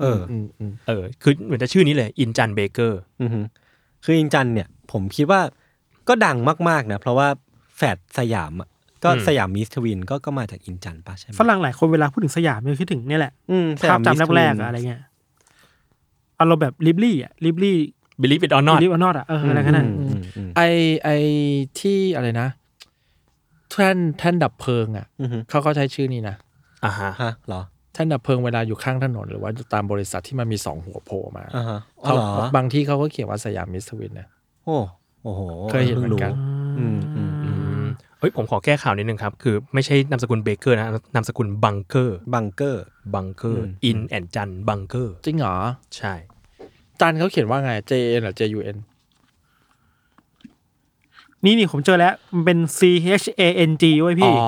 Speaker 2: เออ
Speaker 4: อืมอืม
Speaker 1: เออ คือเหมือนจะชื่อนี้เลย อินจันเบเกอร์
Speaker 2: อือหือคืออินจันเนี่ย ผมคิดว่าก็ดังมากๆนะ เพราะว่าแฝดสยามอะก็ Siamese twin ก็ก็มาจากอินจันปะใช่ไหม
Speaker 3: ฝรั่งหลายคนเวลาพูดถึงสยามเนี่ยคิดถึงเนี่ยแหละ
Speaker 2: อืมสย
Speaker 3: ภาพ
Speaker 2: ม
Speaker 3: จำ
Speaker 2: Miss
Speaker 3: แรก
Speaker 2: Twin
Speaker 3: ๆอะอะไรเงี้ยอารมณ์แบบ Ripley อะ
Speaker 1: Ripley's Believe It or Not
Speaker 3: ริบ or Not อะเอออะไรกันน่ะ
Speaker 2: อืมอืมอืม
Speaker 4: ไอไอที่อะไรนะแท่นแท่นดับเพลิงอะ
Speaker 2: อือหือ
Speaker 4: เขาก็ใช้ชื่อนี้นะ
Speaker 1: อ่าฮะ
Speaker 2: ฮะเหรอ
Speaker 4: แท่นดับเพลิงเวลาอยู่ข้างถนน หรือว่าตามบริษัทที่มันมีสองหัวโผล่มา
Speaker 2: อ่าฮะอ๋อ
Speaker 4: เขา
Speaker 2: เหรอบา
Speaker 4: งที่เขาก็เขียนว่า Siamese twin นะ
Speaker 2: โอ้โอ้โห
Speaker 4: เคยเห็นเหมือนกัน
Speaker 2: อืมอืมอื
Speaker 1: อื
Speaker 2: ม
Speaker 1: มเฮ้ยผมขอแก้ข่าวนิดนึงครับ คือไม่ใช่นามสกุลเบเกอร์นะนามสกุลบังเกอร์
Speaker 2: บังเกอร์
Speaker 1: บังเกอร์
Speaker 2: อืม
Speaker 1: อิน and จันบังเกอร์
Speaker 4: จริงเหรอ
Speaker 1: ใช่
Speaker 4: จันเขาเขียนว่าไง J N หรือ J U N
Speaker 3: นี่นี่ผมเจอแล้ว มันเป็น C H A N G ไว้ อ๋
Speaker 4: อ
Speaker 3: พี่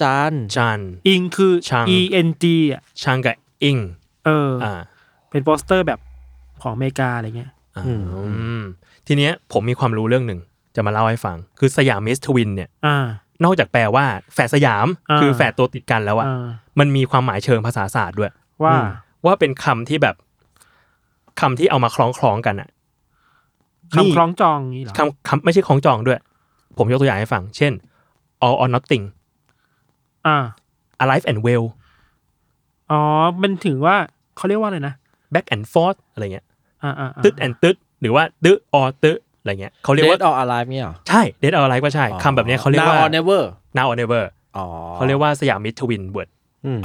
Speaker 4: จัน
Speaker 1: จัน
Speaker 3: อิงคือ
Speaker 1: ช่าง
Speaker 3: E N G อะ
Speaker 1: ช่างกับอิง
Speaker 3: เออ
Speaker 1: อ่า
Speaker 3: เป็นโปสเตอร์แบบของอเมริกาอะไรเงี้ย
Speaker 1: อืมทีเนี้ยผมมีความรู้เรื่องหนึ่งจะมาเล่าให้ฟัง คือ Siamese twin เนี่ย
Speaker 3: อ่า
Speaker 1: นอกจากแปลว่าแฝดสยาม
Speaker 3: อ่า
Speaker 1: คือแฝดตัวติดกันแล้วอะ
Speaker 3: อ่า
Speaker 1: มันมีความหมายเชิงภาษาศาสตร์ด้วย
Speaker 3: ว่า
Speaker 1: อืมว่าเป็นคำที่แบบคำที่เอามาคล้องคล้องๆกันอะ
Speaker 3: คำคล้องจองอย่างนี้เหรอ
Speaker 1: คำคำไม่ใช่คล้องจองด้วย ผมยกตัวอย่างให้ฟัง เช่น all or nothing
Speaker 3: อ่า
Speaker 1: alive and well
Speaker 3: อ๋อ มันถึงว่าเขาเรียกว่าอะไรนะ
Speaker 1: back and forth อะไรเงี้ย
Speaker 3: อ่าอ่าอ่า
Speaker 1: ตึ๊ด and ตึ๊ด หรือว่าตึ๊ด or ตึ๊ดอะไรเงี้ยเขาเรียก
Speaker 4: Dead
Speaker 1: ว่า
Speaker 4: or Alive เนี่ยเหรอ
Speaker 1: ใช่ dead or alive ก็ใช่คำแบบเนี้ยเขาเรียกว่า
Speaker 4: Now or Never
Speaker 1: now or never
Speaker 4: อ๋อ
Speaker 1: เขาเรียกว่า Siamese twin word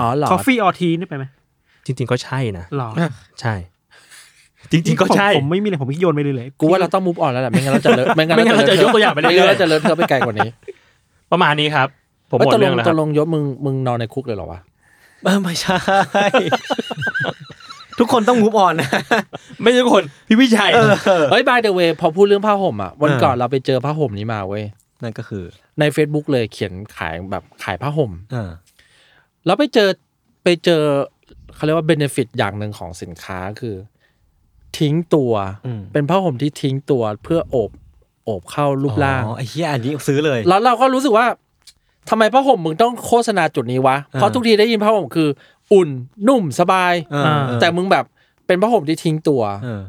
Speaker 4: อ๋อเหรอ
Speaker 3: coffee or tea นี่ไปไหม
Speaker 1: จริง ๆ ก็ใช่นะ
Speaker 3: หรอ
Speaker 1: ใช่ จริงๆก็ใช่
Speaker 3: ผมผมไม่มีเลยผมโยนไปเลยเลย
Speaker 4: กูว่าเราต้อง move on แล้วแหละไม่งั้นเราจะเลอะไม่งั้น
Speaker 1: ไม่งั้นเราจะยกตัวอย่างไปเรื่อยๆ
Speaker 4: ม่งั้นเราจะเลอะเทอะไปไกลกว่านี้
Speaker 1: ประมาณนี้ครับ ผมหมด
Speaker 4: เอ้ยตกล
Speaker 1: เรื่องงแล้ว
Speaker 4: ต
Speaker 1: ครั
Speaker 4: ก
Speaker 1: บ
Speaker 4: ลงยศมึงมึงนอนในคุกเลยเหรอวะ
Speaker 2: เออไม่ใช่ ทุกคนต้องมูฟออนนะ
Speaker 1: ไม่ใช่ทุกคนพี่วิชัย
Speaker 4: เฮ้ย by the way พอพูดเรื่องผ้าห่มอะวัน
Speaker 2: เออ
Speaker 4: ก่อนเราไปเจอผ้าห่มนี้มาเว้ย
Speaker 2: นั่นก็คือ
Speaker 4: ใน Facebook เลยเขียนขายแบบขายผ้าห่ม
Speaker 2: อ่า
Speaker 4: แล้วไปเจอไปเจอเขาเรียกว่า benefit อย่างหนึ่งของสินค้าคือ ทิ้งตัว
Speaker 2: อืม
Speaker 4: เป็นผ้าห่มที่ทิ้งตัวเพื่อโอบโอบเข้ารูปร่าง
Speaker 2: อ๋อไอ้เหี้ยอันนี้ซื้อเลย
Speaker 4: แล้วเราก็รู้สึกว่าทำไมผ้าห่มมึงต้องโฆษณาจุดนี้วะ เพราะทุกทีได้ยินผ้าห่มคือ อุ่นนุ่มสบาย
Speaker 2: เออเออ
Speaker 4: แต่มึงแบบเป็นผ้าห่มที่ทิ้งตัว
Speaker 2: เออ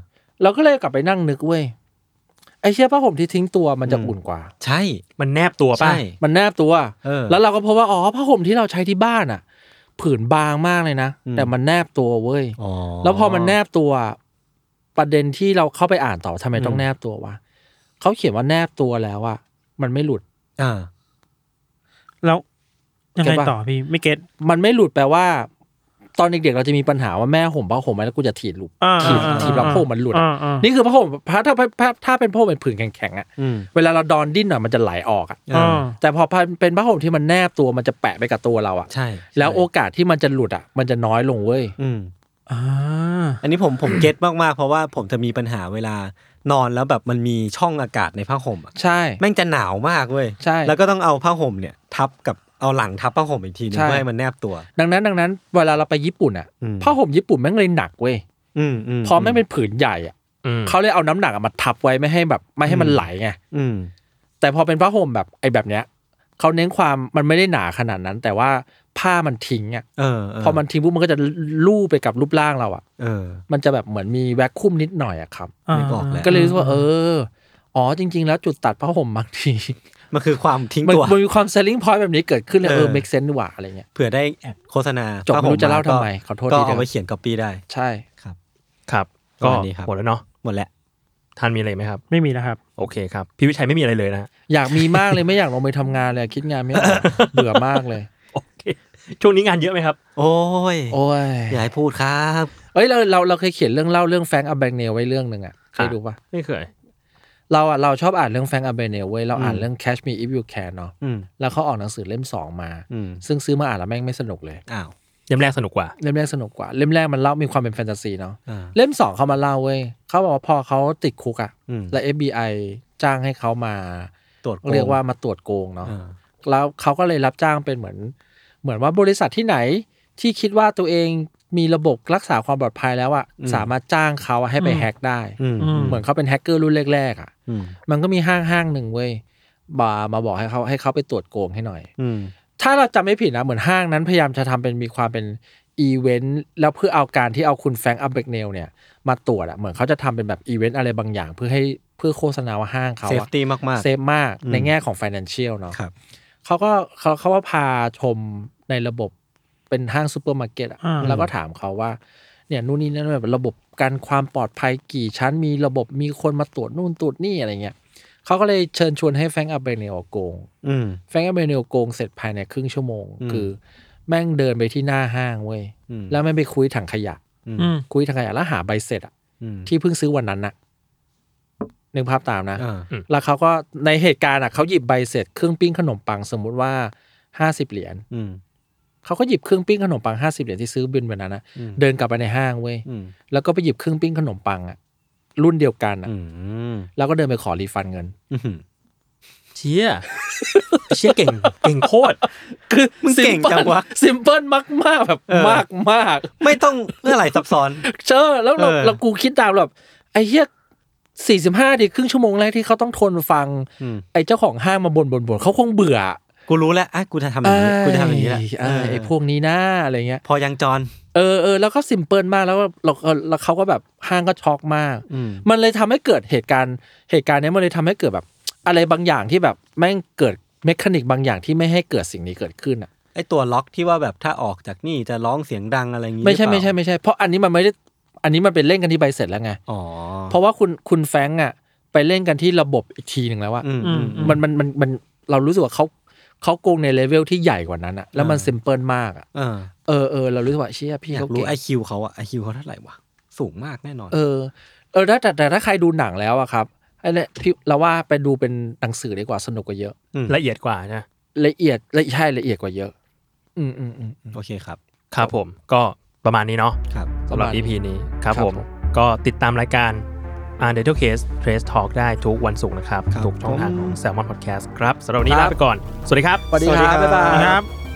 Speaker 4: เราก็เลยกลับไปนั่งนึกเว้ยไอ้เชี่ยผ้าห่มที่ทิ้งตัวมันจะ
Speaker 2: อืม
Speaker 4: อุ่นกว่า
Speaker 2: ใช่
Speaker 1: มันแนบตัวป่ะ
Speaker 2: ใช่
Speaker 4: มันแนบตัว
Speaker 2: เออ
Speaker 4: แล้วเราก็พบว่าอ๋อผ้าห่มที่เราใช้ที่บ้านอะ ผืนบางมากเลยนะ
Speaker 2: อืม
Speaker 4: แต่มันแนบตัวเว้ย
Speaker 2: อ๋อ
Speaker 4: แล้วพอมันแนบตัว ประเด็นที่เราเข้าไปอ่านต่อทำไมต้อง
Speaker 2: อืม
Speaker 4: แนบตัววะเขาเขียนว่าแนบตัวแล้วอะมันไม่หลุด
Speaker 2: อ่า
Speaker 3: แล้วยังไง
Speaker 4: เก็ตปะ
Speaker 3: ต่อพี่ไม่เก็ต
Speaker 4: มันไม่หลุดแปลว่า ตอนเด็กๆเราจะมีปัญหาว่าแม่ห่มผ้าห่มไว้แล้วกูจะถีบหลุด
Speaker 3: อ่า
Speaker 4: ถีบ
Speaker 3: อ่า
Speaker 4: ถีบแล้วผ้าห่มมันหลุดอะ
Speaker 3: อ่าอ่า
Speaker 4: นี่คือผ้าห่มถ้าถ้าถ้าถ้าเป็นผ้าห่มเป็นผืนแข็งๆอะ
Speaker 2: อืม
Speaker 4: เวลาเราดอนดิ้นอะมันจะไหลออกอะ
Speaker 3: อ่า
Speaker 4: แต่พอเป็นผ้าห่มที่มันแนบตัวมันจะแปะไปกับตัวเราอะ
Speaker 2: ใช่
Speaker 4: แล้วโอกาสที่มันจะหลุดอะมันจะน้อยลงเว้ย
Speaker 2: อืม
Speaker 3: อ่า
Speaker 2: อันนี้ผมผมเก็ตมากๆ เพราะว่าผมจะมีปัญหาเวลานอนแล้วแบบมันมีช่องอากาศในผ้าห่มอะ
Speaker 4: ใช่
Speaker 2: แม่งจะหนาวมากเว้ย
Speaker 4: ใช่
Speaker 2: แล้วก็ต้องเอาผ้าห่มเนี่ย ทับกับเอาหลังทับผ้าห่มอีกทีนึง
Speaker 4: ใช่
Speaker 2: เพื่อให้มันแนบตัว
Speaker 4: ดังนั้นดังนั้นเวลาเราไปญี่ปุ่นอะ
Speaker 2: อืม
Speaker 4: ผ้าห่มญี่ปุ่นแม่งเลยหนักเว้ย
Speaker 2: อืมอืม
Speaker 4: พอแม่งเป็นผืนใหญ่อะ
Speaker 1: อืม
Speaker 4: เขาเลยเอาน้ำหนักอะมาทับไว้ไม่ให้แบบไม่ให้มันไหลไง
Speaker 2: อืม
Speaker 4: แต่พอเป็นผ้าห่มแบบไอ้แบบเนี้ย เขาเน้นความมันไม่ได้หนาขนาดนั้น แต่ว่าผ้ามันทิ้งอะ
Speaker 2: เออเพ
Speaker 4: อมันทิ้งปุ๊บมันก็จะลู่ไปกับรูปร่างเราอะ
Speaker 2: เออ
Speaker 4: มันจะแบบเหมือนมีแวคคุมนิดหน่อยอะครับ
Speaker 2: นึกออกแล้ว
Speaker 4: ก็เลยรู้สึกว่า เออ อ๋อจริง ๆ แล้วจุดตัดผ้าห่มบางที
Speaker 2: มันคือความทิ้ง
Speaker 4: มัน
Speaker 2: ตัว
Speaker 4: มันมีความ selling point แบบนี้เกิดขึ้นเลยเออ
Speaker 2: เออ
Speaker 4: make sense ดีกว่าอะไรเงี้ย
Speaker 2: เผื่อะได้ ad โฆษณา
Speaker 4: จบไม่รู้จะเล่าทำไมขอโทษ
Speaker 2: ก็
Speaker 4: ทีเดียว
Speaker 2: เอาไว้เขียนก๊อปปี้ได้
Speaker 4: ใช่
Speaker 2: ครับ
Speaker 1: ครับ
Speaker 2: ประ
Speaker 1: ก็
Speaker 2: มาณนี้ครับ
Speaker 1: หมดแล้วเนาะ
Speaker 2: หมดแล้ว
Speaker 1: ท่านมีอะไรไหมครับ
Speaker 3: ไม่มีนะครับ
Speaker 1: โอเคครับ พี่วิชัยไม่มีอะไรเลยนะ
Speaker 4: อยากมีมากเลยไม่อยากลงไปทำงานเลยคิดงานไม่ออกเบื่อมากเลย
Speaker 1: โอเคช่วงนี้งานเยอะไหมครับ
Speaker 2: โอ้ย
Speaker 4: โอ้ย
Speaker 2: อย่าให้พูดครับ
Speaker 4: เอ้ยเราเราเราเคยเขียนเรื่องเล่าเรื่องแฟรงค์อับแบงเนลไว้เรื่องหนึ่งอะเคยดูปะ
Speaker 1: ไม่เคย
Speaker 4: เราอะเราชอบอ่านเรื่องแฟรงค์อับแบงเนลเว้ยเราอ่าน
Speaker 2: อืม
Speaker 4: เรื่อง Catch Me If You Can เนาะ
Speaker 2: อืม
Speaker 4: แล้วเขาออกหนังสือเล่มสองมา
Speaker 2: อืม
Speaker 4: ซึ่งซื้อมาอ่านแล้วแม่งไม่สนุกเลย
Speaker 2: อ้าว
Speaker 1: เล่มแรกสนุกกว่า
Speaker 4: เล่มแรกสนุกกว่า เล่มแรกมันเล่ามีความเป็นแฟนตาซีเนาะ
Speaker 2: อ่า
Speaker 4: เล่มสองเขามาเล่าเว้ยเขาบอกว่าพอเขาติดคุกอะ
Speaker 2: อืม
Speaker 4: และ FBI จ้างให้เขามา
Speaker 2: ตรวจโง
Speaker 4: เรียกว่ามาตรวจโกงเนาะ
Speaker 2: อ่า
Speaker 4: แล้วเขาก็เลยรับจ้างเป็นเหมือน เหมือนว่าบริษัทที่ไหนที่คิดว่าตัวเองมีระบบรักษาความปลอดภัยแล้วอะสามารถจ้างเขาอะให้ไป
Speaker 3: อืม
Speaker 4: แฮ็กได้
Speaker 2: อืม
Speaker 3: อืม
Speaker 4: เหมือนเขาเป็นแฮกเกอร์รุ่นแรกๆอะ
Speaker 2: อืม
Speaker 4: มันก็มีห้างห้างหนึ่งเว้ยบามาบอกให้เขาให้เขาไปตรวจโกงให้หน่อย
Speaker 2: อืม
Speaker 4: ถ้าเราจำไม่ผิดนะ เหมือนห้างนั้นพยายามจะทำเป็นมีความเป็นอีเวนต์แล้วเพื่อเอาการที่เอาคุณแฟรงค์อับเบกเนลเนี่ย มาตรวจอะเหมือนเขาจะทำเป็นแบบอีเวนต์อะไรบางอย่าง เพื่อให้เพื่อโฆษณาว่าห้างเขา
Speaker 2: safety มากๆ
Speaker 4: safe มาก
Speaker 2: อืม
Speaker 4: ในแง่ของ financial เนาะ
Speaker 2: ครับ
Speaker 4: เขาก็เขาเขาว่าพาชมในระบบเป็นห้างซูเปอร์มาร์เก็ตอะ
Speaker 3: อ่า
Speaker 4: แล้วก็ถามเขาว่าเนี่ยนู่นนี่นั่นแบบระบบการความปลอดภัยกี่ชั้นมีระบบมีคนมาตรวจนู่นตรวจนี่อะไรเงี้ย เขาก็เลยเชิญชวนให้แฟรงค์อับเบเนลโกง
Speaker 2: อืม
Speaker 4: แฟรงค์อับเบเนลโกงเสร็จภายในครึ่งชั่วโมง
Speaker 2: อืม
Speaker 4: คือ แม่งเดินไปที่หน้าห้างเว้ย
Speaker 2: อืม
Speaker 4: แล้วแม่งไปคุยถังขยะ
Speaker 2: อืม
Speaker 3: อืม
Speaker 4: คุยถังขยะแล้วหาใบเสร็จอะ
Speaker 2: อืม
Speaker 4: ที่เพิ่งซื้อวันนั้นน่ะนึกภาพตามนะ
Speaker 2: อ่า
Speaker 4: แล้วเขาก็ในเหตุการณ์อะเขาหยิบใบเสร็จเครื่องปิ้งขนมปังสมมุติว่าห้าสิบเหรียญ
Speaker 2: อืม
Speaker 4: เขาก็หยิบเครื่องปิ้งขนมปังห้าสิบเหรียญที่ซื้อบินวันนั้นนะ
Speaker 2: อืม
Speaker 4: เดินกลับไปในห้างเว้ย
Speaker 2: อืม
Speaker 4: แล้วก็ไปหยิบเครื่องปิ้งขนมปังอะ รุ่นเดียวกันอะ
Speaker 2: อืม
Speaker 4: แล้วก็เดินไปขอ refund เงิน
Speaker 2: อืม
Speaker 1: เชี่ยเชี่ยเก่งเก่งโคตร
Speaker 4: คือ
Speaker 2: มึงเก่งจังวะ
Speaker 4: simple มากมากๆแบบ
Speaker 2: เออ
Speaker 4: มากมาก
Speaker 2: ไม่ต้องเรื่องอะไรซับซ้อน
Speaker 4: ๆเจอแล้วเรา
Speaker 2: เออ
Speaker 4: เรากูคิดตามแบบไอ้เหี้ยสี่สิบห้าทีครึ่งชั่วโมงแรกที่เขาต้องทนฟัง
Speaker 2: อืม
Speaker 4: ไอ้เจ้าของห้างมาบ่นบ่นบ่นเขาคงเบื่อ
Speaker 2: กูรู้แล้วอะกูจะทำอย่างนี้กูจะทำอย่างนี้แหละ
Speaker 4: ไอ้ไอ้พวกนี้นะอะไรเงี้ย
Speaker 2: พอยังจร
Speaker 4: เออเออแล้วก็ซิมเพิลมากแล้วก็เราแล้วเขาก็แบบห้างก็ช็อกมาก
Speaker 2: อืม
Speaker 4: มันเลยทำให้เกิดเหตุการณ์เหตุการณ์เนี้ยมันเลยทำให้เกิดแบบ อะไรบางอย่างที่แบบแม่งเกิดเมคานิกบางอย่างที่ไม่ให้เกิดสิ่งนี้เกิดขึ้นอะ
Speaker 2: ไอตัวล็อกที่ว่าแบบถ้าออกจากนี่จะร้องเสียงดังอะไรอย่างนี้
Speaker 4: ไม่ใช่
Speaker 2: หรือ
Speaker 4: ไม่
Speaker 2: เป
Speaker 4: ใช่
Speaker 2: ล่า
Speaker 4: ไม่ใช่เพราะอันนี้มันไม่ได้อันนี้มันเป็นเล่นกันที่ใบเสร็จแล้วไง
Speaker 2: อ๋อ
Speaker 4: เพราะว่าคุณคุณแฟรงก์อะไปเล่นกันที่ระบบอีกทีหนึ่งแล้วอะ
Speaker 2: อืม
Speaker 3: อื
Speaker 2: อื
Speaker 3: ม
Speaker 2: ม
Speaker 4: มันมันมันมันเรารู้สึกว่าเขา เขาโกงในเลเวลที่ใหญ่กว่านั้นอะแล้วมัน
Speaker 2: อ่า
Speaker 4: ซิมเพิลมากอะ
Speaker 2: เออ
Speaker 4: เออเออเรารู้สึกว่าเชี่ยพี่
Speaker 2: อยาก
Speaker 4: เขา
Speaker 2: รู้
Speaker 4: เก่ง
Speaker 2: ไอคิวเขาอะไอคิวเขาเท่าไหร่วะสูงมากแน่นอน
Speaker 4: เออเออแต่แต่แต่ถ้าใครดูหนังแล้วอะครับไอ้เนี่ยพี่เราว่าไปดูเป็นหนังสือดีกว่าสนุกกว่าเยอะ
Speaker 1: ละเอียดกว่านะ
Speaker 4: ละเอียดละใช่ละเอียดกว่าเยอะ อืมอืมอืมอืม
Speaker 2: โอเคครับ
Speaker 1: ครับผมก็ประมาณนี้เนาะ
Speaker 2: ครับ
Speaker 1: สำหรับ
Speaker 4: ประมาณนี้
Speaker 1: EP นี้ครับ
Speaker 4: ครับ
Speaker 1: ผม
Speaker 4: ผม
Speaker 1: ก็ติดตามรายการ u n d e r t a l Case Trace Talk ได้ทุกวันศุกร์นะครับ
Speaker 2: ครับ
Speaker 1: ทุกช่องทางของ Salmon Podcast ครับสำหรับวันนี้
Speaker 4: ครั
Speaker 1: ลา
Speaker 4: บ
Speaker 1: ไปก่อน สวัสดีครับ
Speaker 4: สวัสดีครับบ๊ายบาย
Speaker 3: ครับ